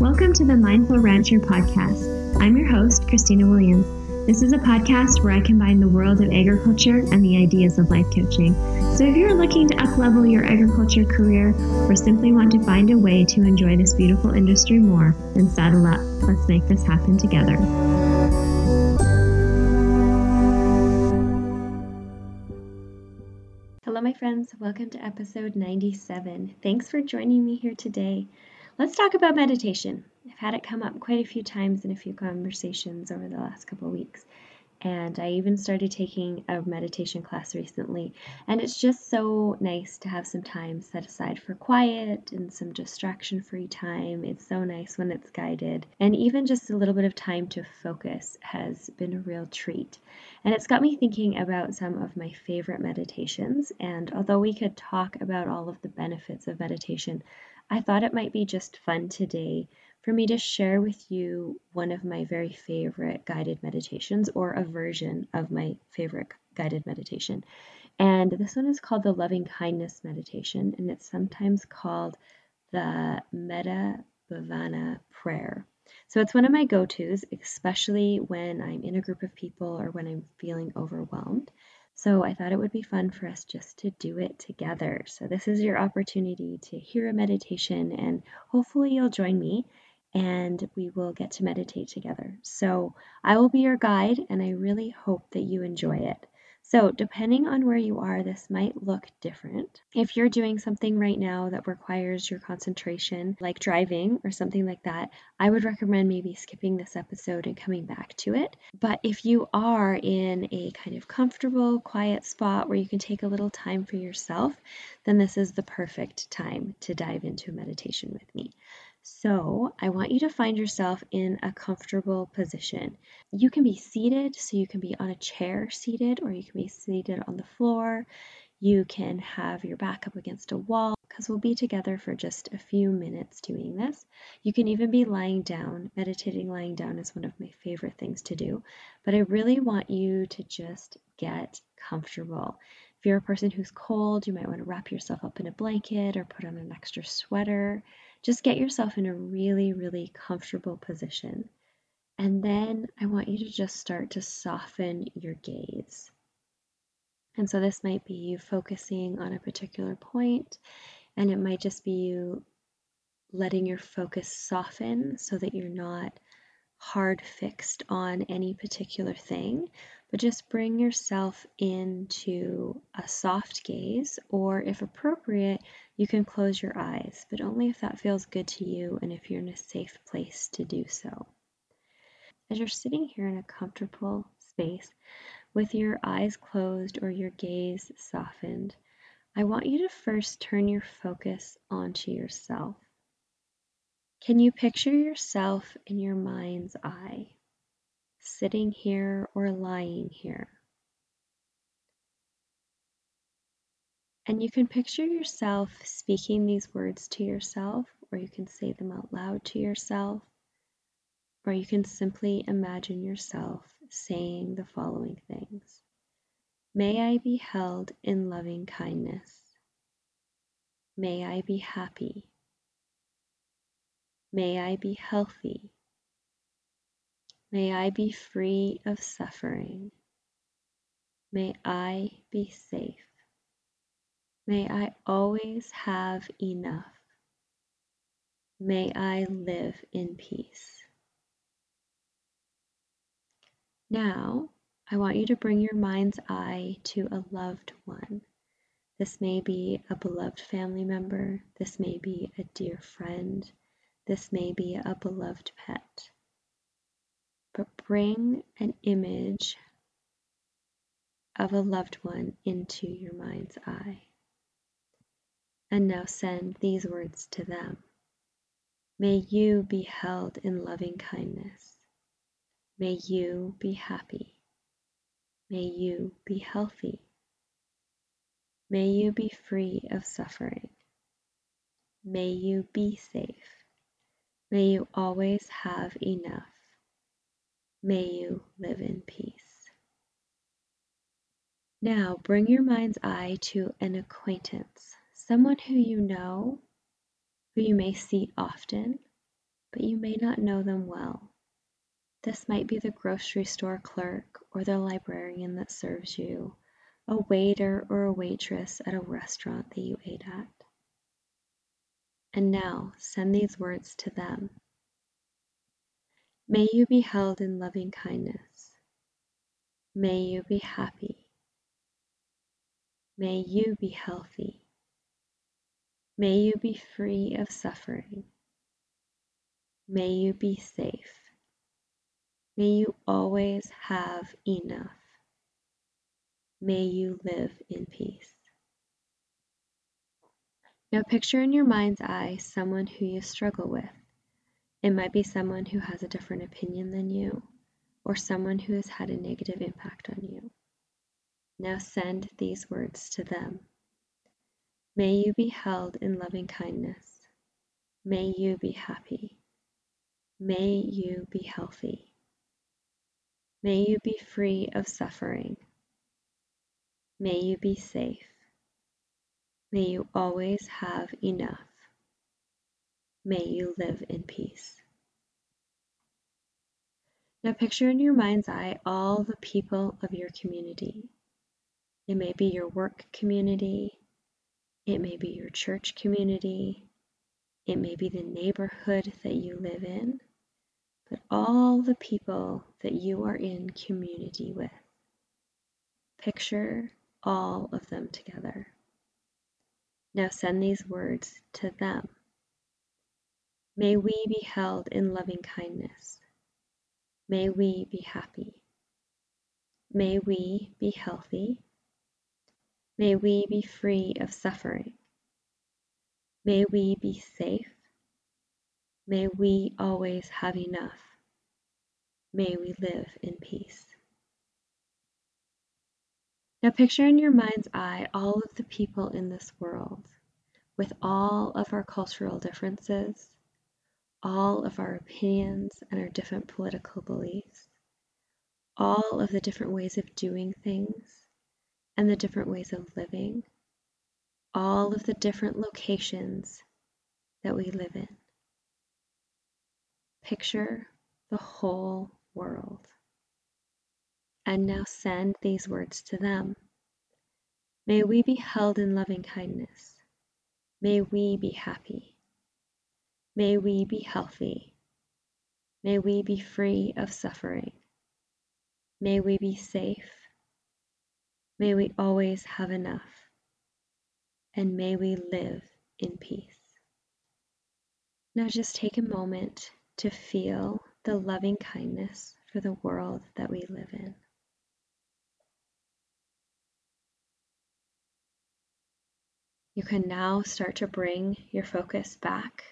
Welcome to the Mindful Rancher podcast. I'm your host, Christina Williams. This is a podcast where I combine the world of agriculture and the ideas of life coaching. So if you're looking to uplevel your agriculture career or simply want to find a way to enjoy this beautiful industry more, then saddle up. Let's make this happen together. Hello, my friends. Welcome to episode 97. Thanks for joining me here today. Let's talk about meditation. I've had it come up quite a few times in a few conversations over the last couple of weeks. And I even started taking a meditation class recently. And it's just so nice to have some time set aside for quiet and some distraction free time. It's so nice when it's guided. And even just a little bit of time to focus has been a real treat. And it's got me thinking about some of my favorite meditations. And although we could talk about all of the benefits of meditation, I thought it might be just fun today for me to share with you one of my very favorite guided meditations or a version of my favorite guided meditation. And this one is called the loving kindness meditation, and it's sometimes called the Metta Bhavana prayer. So it's one of my go tos, especially when I'm in a group of people or when I'm feeling overwhelmed. So I thought it would be fun for us just to do it together. So this is your opportunity to hear a meditation, and hopefully you'll join me and we will get to meditate together. So I will be your guide, and I really hope that you enjoy it. So, depending on where you are, this might look different. If you're doing something right now that requires your concentration, like driving or something like that, I would recommend maybe skipping this episode and coming back to it. But if you are in a kind of comfortable, quiet spot where you can take a little time for yourself, then this is the perfect time to dive into a meditation with me. So I want you to find yourself in a comfortable position. You can be seated, so you can be on a chair seated, or you can be seated on the floor. You can have your back up against a wall because we'll be together for just a few minutes doing this. You can even be lying down. Meditating lying down is one of my favorite things to do, but I really want you to just get comfortable. If you're a person who's cold, you might want to wrap yourself up in a blanket or put on an extra sweater. Just get yourself in a really, really comfortable position. And then I want you to just start to soften your gaze. And so this might be you focusing on a particular point, and it might just be you letting your focus soften so that you're not hard fixed on any particular thing, but just bring yourself into a soft gaze, or if appropriate, you can close your eyes, but only if that feels good to you and if you're in a safe place to do so. As you're sitting here in a comfortable space with your eyes closed or your gaze softened, I want you to first turn your focus onto yourself. Can you picture yourself in your mind's eye? sitting here or lying here. And you can picture yourself speaking these words to yourself, or you can say them out loud to yourself, or you can simply imagine yourself saying the following things May I be held in loving kindness. May I be happy. May I be healthy. May I be free of suffering. May I be safe. May I always have enough. May I live in peace. Now, I want you to bring your mind's eye to a loved one. This may be a beloved family member. This may be a dear friend. This may be a beloved pet but bring an image of a loved one into your mind's eye. And now send these words to them. May you be held in loving kindness. May you be happy. May you be healthy. May you be free of suffering. May you be safe. May you always have enough. May you live in peace. Now bring your mind's eye to an acquaintance, someone who you know, who you may see often, but you may not know them well. This might be the grocery store clerk or the librarian that serves you, a waiter or a waitress at a restaurant that you ate at. And now send these words to them. May you be held in loving kindness. May you be happy. May you be healthy. May you be free of suffering. May you be safe. May you always have enough. May you live in peace. Now picture in your mind's eye someone who you struggle with. It might be someone who has a different opinion than you, or someone who has had a negative impact on you. Now send these words to them. May you be held in loving kindness. May you be happy. May you be healthy. May you be free of suffering. May you be safe. May you always have enough. May you live in peace. Now picture in your mind's eye all the people of your community. It may be your work community, it may be your church community, it may be the neighborhood that you live in, but all the people that you are in community with. Picture all of them together. Now send these words to them. May we be held in loving kindness. May we be happy. May we be healthy. May we be free of suffering. May we be safe. May we always have enough. May we live in peace. Now picture in your mind's eye all of the people in this world, with all of our cultural differences, all of our opinions and our different political beliefs, all of the different ways of doing things and the different ways of living, all of the different locations that we live in. Picture the whole world. And now send these words to them. May we be held in loving kindness. May we be happy. May we be healthy. May we be free of suffering. May we be safe. May we always have enough. And may we live in peace. Now just take a moment to feel the loving kindness for the world that we live in. You can now start to bring your focus back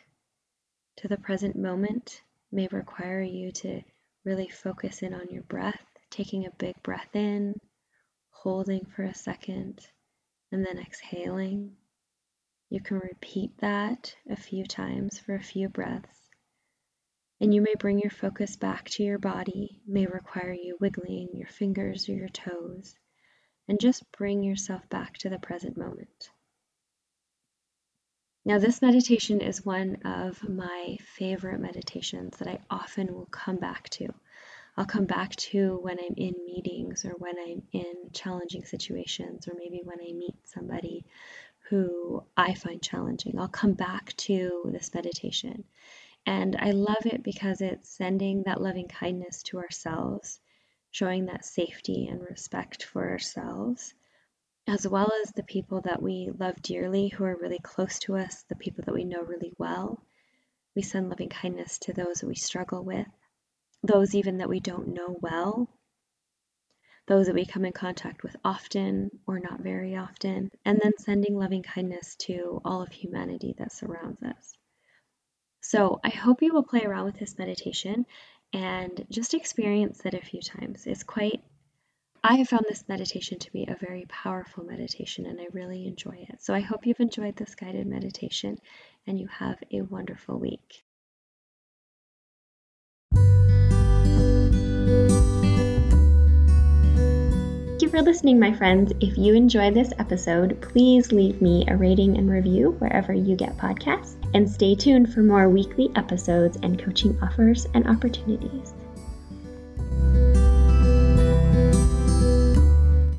to the present moment. It may require you to really focus in on your breath, taking a big breath in, holding for a second, and then exhaling. You can repeat that a few times for a few breaths. And you may bring your focus back to your body, may require you wiggling your fingers or your toes, and just bring yourself back to the present moment. Now, this meditation is one of my favorite meditations that I often will come back to. I'll come back to when I'm in meetings or when I'm in challenging situations or maybe when I meet somebody who I find challenging. I'll come back to this meditation. And I love it because it's sending that loving kindness to ourselves, showing that safety and respect for ourselves, as well as the people that we love dearly who are really close to us, the people that we know really well. We send loving kindness to those that we struggle with, those even that we don't know well, those that we come in contact with often or not very often, and then sending loving kindness to all of humanity that surrounds us. So I hope you will play around with this meditation and just experience it a few times. It's quite I have found this meditation to be a very powerful meditation and I really enjoy it. So I hope you've enjoyed this guided meditation and you have a wonderful week. Listening, my friends. If you enjoyed this episode, please leave me a rating and review wherever you get podcasts. And stay tuned for more weekly episodes and coaching offers and opportunities.